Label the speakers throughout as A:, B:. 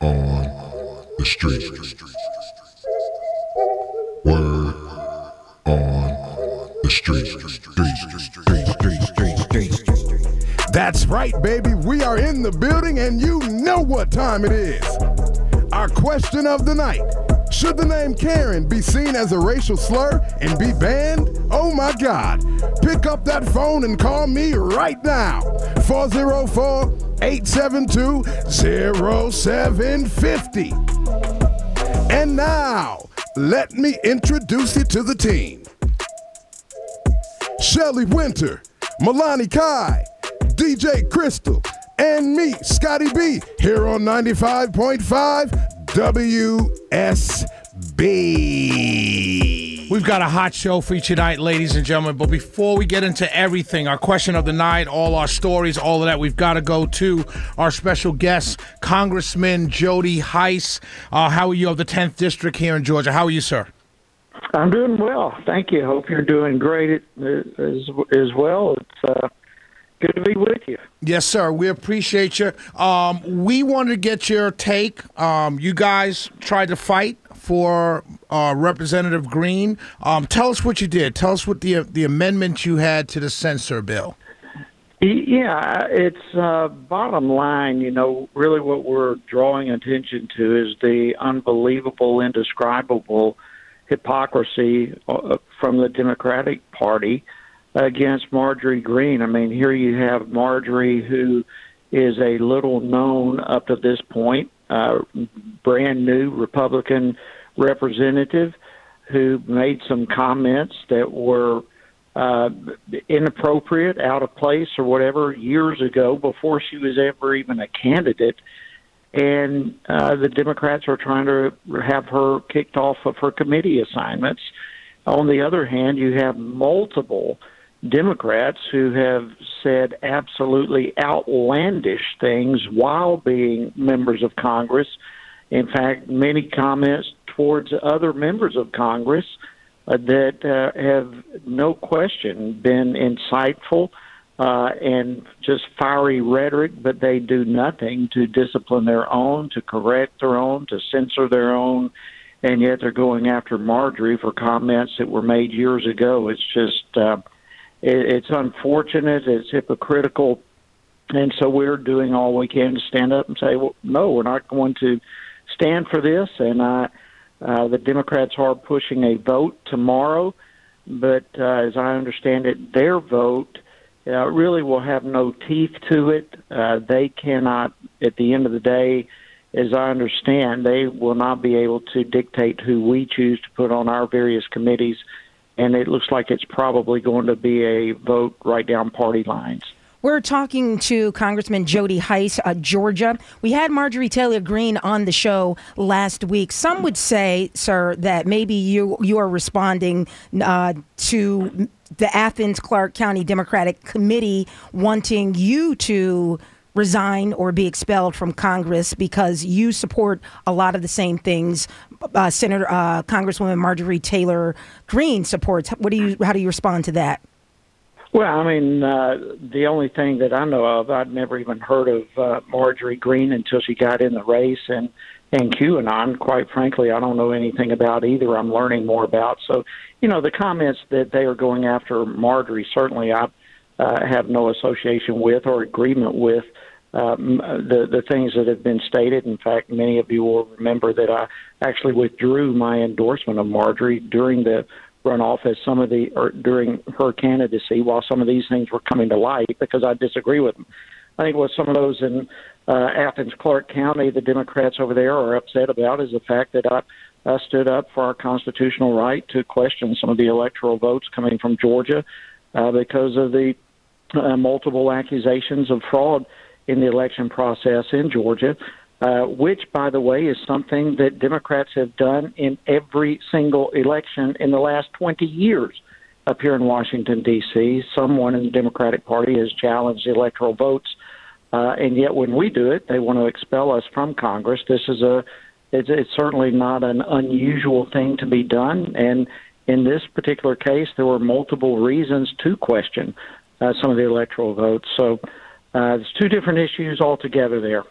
A: on the street. Word on the street.
B: That's right, baby. We are in the building and you know what time it is. Our question of the night Should the name Karen be seen as a racial slur and be banned? Oh my God. Pick up that phone and call me right now. 404 872 0750. And now, let me introduce you to the team. Shelly Winter, Milani Kai, DJ Crystal, and me, Scotty B, here on 95.5 WSB.
C: Got a hot show for you tonight, ladies and gentlemen. But before we get into everything, our question of the night, all our stories, all of that, we've got to go to our special guest, Congressman Jody Hice. Uh, how are you of the 10th District here in Georgia? How are you, sir?
D: I'm doing well. Thank you. Hope you're doing great as, as well. It's uh, good to be with you.
C: Yes, sir. We appreciate you. Um, we wanted to get your take. Um, you guys tried to fight for uh, Representative Greene. Um, tell us what you did. Tell us what the the amendment you had to the censor bill.
D: Yeah, it's uh, bottom line. You know, really, what we're drawing attention to is the unbelievable, indescribable hypocrisy uh, from the Democratic Party against Marjorie Greene. I mean, here you have Marjorie, who is a little known up to this point, uh, brand new Republican representative who made some comments that were uh, inappropriate, out of place, or whatever years ago before she was ever even a candidate. And uh, the Democrats are trying to have her kicked off of her committee assignments. On the other hand, you have multiple Democrats who have said absolutely outlandish things while being members of Congress. In fact, many comments towards other members of Congress uh, that uh, have no question been insightful uh, and just fiery rhetoric, but they do nothing to discipline their own, to correct their own, to censor their own, and yet they're going after Marjorie for comments that were made years ago. It's just, uh, it, it's unfortunate, it's hypocritical, and so we're doing all we can to stand up and say, well, no, we're not going to stand for this, and I. Uh, the Democrats are pushing a vote tomorrow, but uh, as I understand it, their vote uh, really will have no teeth to it. Uh, they cannot, at the end of the day, as I understand, they will not be able to dictate who we choose to put on our various committees, and it looks like it's probably going to be a vote right down party lines.
E: We're talking to Congressman Jody Hice, uh, Georgia. We had Marjorie Taylor Greene on the show last week. Some would say, sir, that maybe you you are responding uh, to the Athens Clarke County Democratic Committee wanting you to resign or be expelled from Congress because you support a lot of the same things uh, Senator uh, Congresswoman Marjorie Taylor Greene supports. What do you? How do you respond to that?
D: Well, I mean, uh, the only thing that I know of, I'd never even heard of uh, Marjorie Greene until she got in the race, and and QAnon. Quite frankly, I don't know anything about either. I'm learning more about. So, you know, the comments that they are going after Marjorie, certainly I uh, have no association with or agreement with. Um, the the things that have been stated. In fact, many of you will remember that I actually withdrew my endorsement of Marjorie during the runoff as some of the or during her candidacy while some of these things were coming to light because I disagree with them. I think what some of those in uh, Athens, Clarke County, the Democrats over there are upset about is the fact that I, I stood up for our constitutional right to question some of the electoral votes coming from Georgia uh, because of the uh, multiple accusations of fraud in the election process in Georgia uh, which, by the way, is something that Democrats have done in every single election in the last 20 years up here in Washington, D.C. Someone in the Democratic Party has challenged the electoral votes, uh, and yet when we do it, they want to expel us from Congress. This is a it's, it's certainly not an unusual thing to be done, and in this particular case, there were multiple reasons to question uh, some of the electoral votes. So uh, there's two different issues altogether there.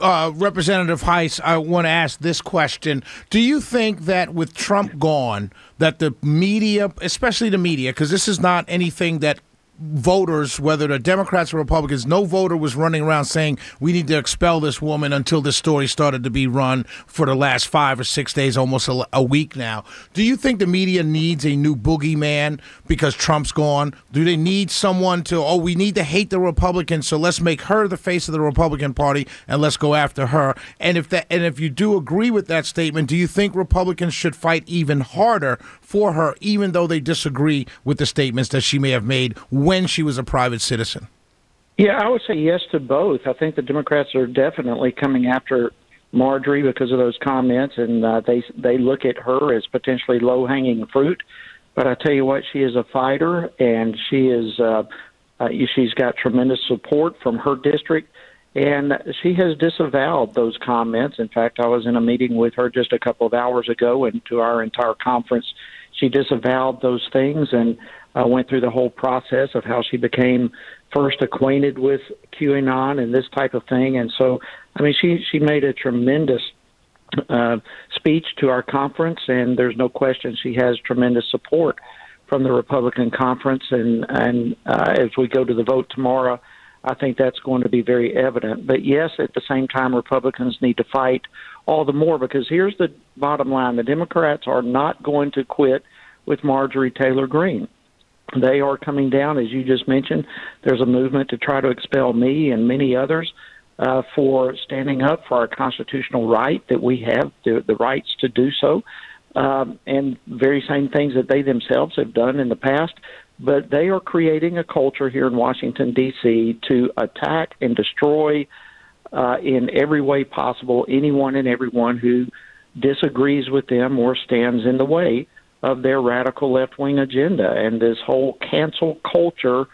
C: Uh, Representative Hice, I want to ask this question: Do you think that with Trump gone, that the media, especially the media, because this is not anything that voters, whether they're Democrats or Republicans, no voter was running around saying we need to expel this woman until this story started to be run for the last five or six days, almost a, a week now. Do you think the media needs a new boogeyman because Trump's gone? Do they need someone to, oh, we need to hate the Republicans, so let's make her the face of the Republican Party and let's go after her? And if that, and if you do agree with that statement, do you think Republicans should fight even harder for her, even though they disagree with the statements that she may have made? when she was a private citizen?
D: Yeah, I would say yes to both. I think the Democrats are definitely coming after Marjorie because of those comments, and uh, they they look at her as potentially low hanging fruit. But I tell you what, she is a fighter, and she is uh, uh, she's got tremendous support from her district, and she has disavowed those comments. In fact, I was in a meeting with her just a couple of hours ago, and to our entire conference, she disavowed those things and uh, went through the whole process of how she became first acquainted with QAnon and this type of thing. And so, I mean, she she made a tremendous uh, speech to our conference, and there's no question she has tremendous support from the Republican conference. And and uh, as we go to the vote tomorrow, I think that's going to be very evident. But yes, at the same time, Republicans need to fight all the more because here's the bottom line: the Democrats are not going to quit with Marjorie Taylor Greene. They are coming down, as you just mentioned. There's a movement to try to expel me and many others uh, for standing up for our constitutional right that we have, the, the rights to do so, um, and very same things that they themselves have done in the past. But they are creating a culture here in Washington, D.C. to attack and destroy uh, in every way possible anyone and everyone who disagrees with them or stands in the way of their radical left wing agenda. And this whole cancel culture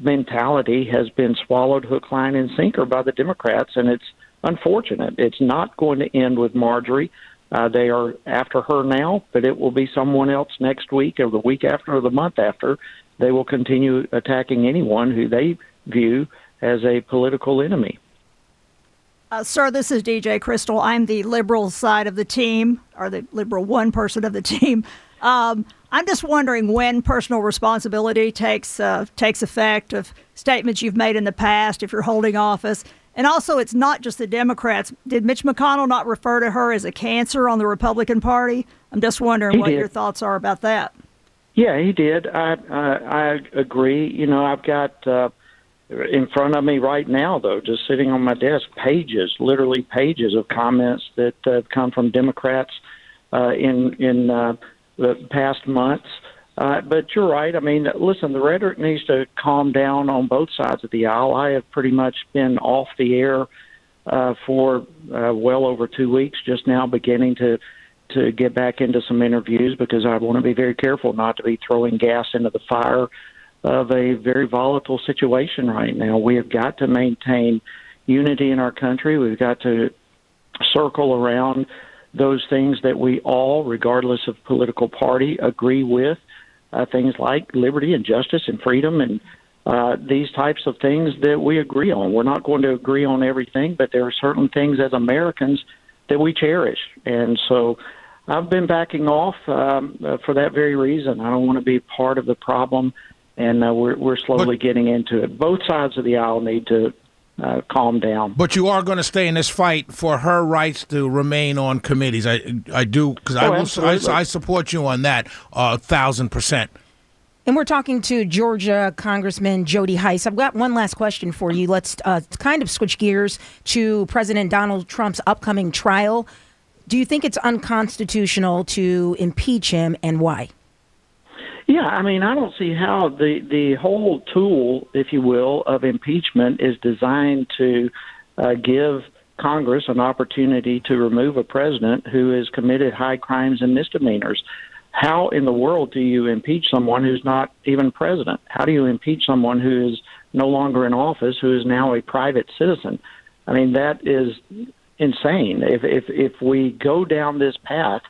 D: mentality has been swallowed hook, line, and sinker by the Democrats, and it's unfortunate. It's not going to end with Marjorie. Uh, they are after her now, but it will be someone else next week or the week after or the month after. They will continue attacking anyone who they view as a political enemy.
F: Uh, sir, this is DJ Crystal. I'm the liberal side of the team, or the liberal one person of the team. Um, I'm just wondering when personal responsibility takes uh, takes effect of statements you've made in the past if you're holding office. And also, it's not just the Democrats. Did Mitch McConnell not refer to her as a cancer on the Republican Party? I'm just wondering
D: He
F: what
D: did.
F: your thoughts are about that.
D: Yeah, he did. I I, I agree. You know, I've got uh, in front of me right now, though, just sitting on my desk, pages, literally pages of comments that uh, have come from Democrats uh, in in uh, the past months. Uh, but you're right. I mean, listen, the rhetoric needs to calm down on both sides of the aisle. I have pretty much been off the air uh, for uh, well over two weeks, just now beginning to to get back into some interviews because I want to be very careful not to be throwing gas into the fire of a very volatile situation right now. We have got to maintain unity in our country. We've got to circle around those things that we all, regardless of political party, agree with. Uh, things like liberty and justice and freedom and uh, these types of things that we agree on. We're not going to agree on everything, but there are certain things as Americans that we cherish. And so I've been backing off um, uh, for that very reason. I don't want to be part of the problem, and uh, we're, we're slowly getting into it. Both sides of the aisle need to uh, calm down.
C: But you are going to stay in this fight for her rights to remain on committees. I I do because I
D: Oh,
C: will I. I support you on that a thousand percent.
E: And we're talking to Georgia Congressman Jody Hice. I've got one last question for you. Let's uh, kind of switch gears to President Donald Trump's upcoming trial. Do you think it's unconstitutional to impeach him, and why?
D: Yeah, I mean, I don't see how the the whole tool, if you will, of impeachment is designed to uh, give Congress an opportunity to remove a president who has committed high crimes and misdemeanors. How in the world do you impeach someone who's not even president? How do you impeach someone who is no longer in office, who is now a private citizen? I mean, that is insane. If if if we go down this path,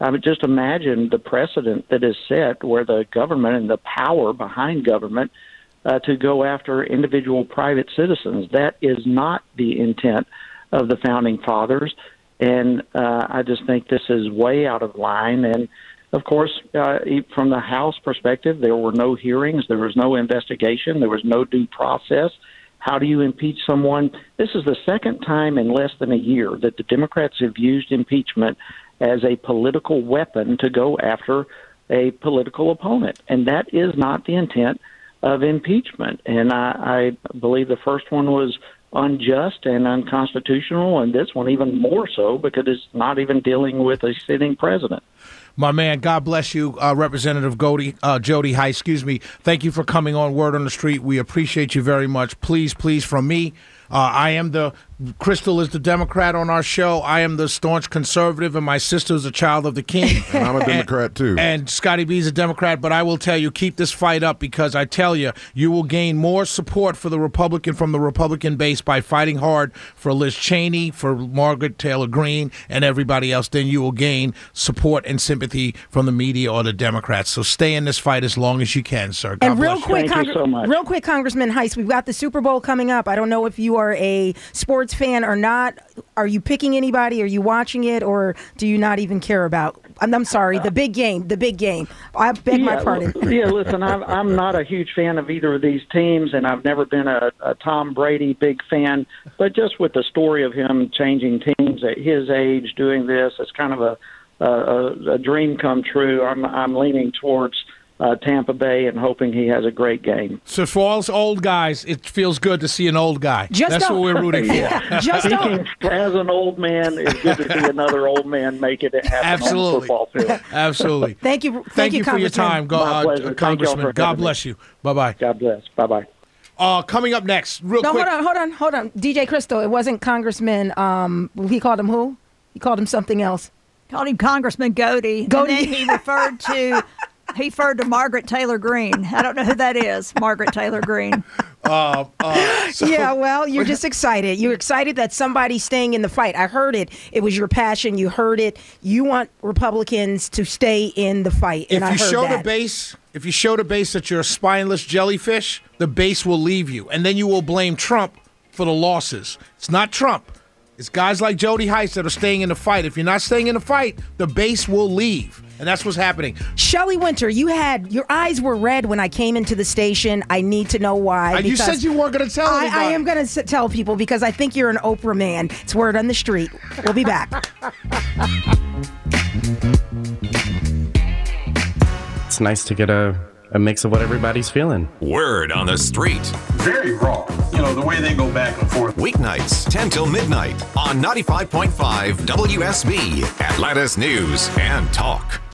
D: I mean, just imagine the precedent that is set where the government and the power behind government uh, to go after individual private citizens. That is not the intent of the founding fathers, and uh, I just think this is way out of line. And of course, uh, from the House perspective, there were no hearings, there was no investigation, there was no due process. How do you impeach someone? This is the second time in less than a year that the Democrats have used impeachment as a political weapon to go after a political opponent. And that is not the intent of impeachment. And I, I believe the first one was unjust and unconstitutional, and this one even more so because it's not even dealing with a sitting president.
C: My man, God bless you, uh, Representative Jody, uh, Jody High. Excuse me. Thank you for coming on Word on the Street. We appreciate you very much. Please, please, from me, uh, I am the Crystal is the Democrat on our show. I am the staunch conservative, and my sister is a child of the king.
B: and I'm a Democrat too.
C: And Scotty B is a Democrat, but I will tell you, keep this fight up because I tell you, you will gain more support for the Republican from the Republican base by fighting hard for Liz Cheney, for Margaret Taylor Greene, and everybody else. Then you will gain support and sympathy from the media or the Democrats. So stay in this fight as long as you can, sir. God
E: and real
C: bless you.
E: quick,
D: Thank you so much.
E: real quick, Congressman Heist, we've got the Super Bowl coming up. I don't know if you are a sports fan or not. Are you picking anybody? Are you watching it, or do you not even care about? I'm, I'm sorry, the big game, the big game. I beg my
D: yeah,
E: pardon.
D: l- yeah, listen, I'm, I'm not a huge fan of either of these teams, and I've never been a, a Tom Brady big fan. But just with the story of him changing teams at his age, doing this, it's kind of a a, a dream come true. I'm I'm leaning towards uh, Tampa Bay and hoping he has a great game.
C: So for all us old guys, it feels good to see an old guy.
E: Just
C: That's
E: don't-
C: what we're rooting for.
E: Just don't.
D: Speaking as an old man, it's good to see another old man make it happen on the
C: Absolutely.
D: football field.
C: Absolutely.
E: Thank you, thank,
C: Thank you for your time, Go, uh,
D: pleasure. Thank y'all
C: Congressman. God
D: having me.
C: bless you. Bye bye.
D: God bless. Bye bye.
C: Uh, coming up next, real
E: No,
C: quick.
E: hold on, hold on, hold on. DJ Crystal, it wasn't Congressman. Um, he called him who? He called him something else.
F: Called him Congressman Godey.
E: Godey.
F: And then he referred to he referred to Margaret Taylor Greene. I don't know who that is. Margaret Taylor Greene.
E: Uh, uh, yeah, well, you're just excited. You're excited that somebody's staying in the fight. I heard it. It was your passion. You heard it. You want Republicans to stay in the fight.
C: If
E: and I
C: you show
E: that.
C: the base, if you show the base that you're a spineless jellyfish, the base will leave you, and then you will blame Trump for the losses. It's not Trump. It's guys like Jody Hice that are staying in the fight. If you're not staying in the fight, the base will leave, and that's what's happening.
E: Shelley Winter, you had your eyes were red when I came into the station. I need to know why.
C: Uh, you said you weren't going to tell
E: I. I am going to tell people because I think you're an Oprah man. It's word on the street. We'll be back.
G: It's nice to get a, a mix of what everybody's feeling.
H: Word on the street.
I: very raw. You know, the way they go back and forth.
H: Weeknights, 10 till midnight on 95.5 WSB, Atlanta's News and Talk.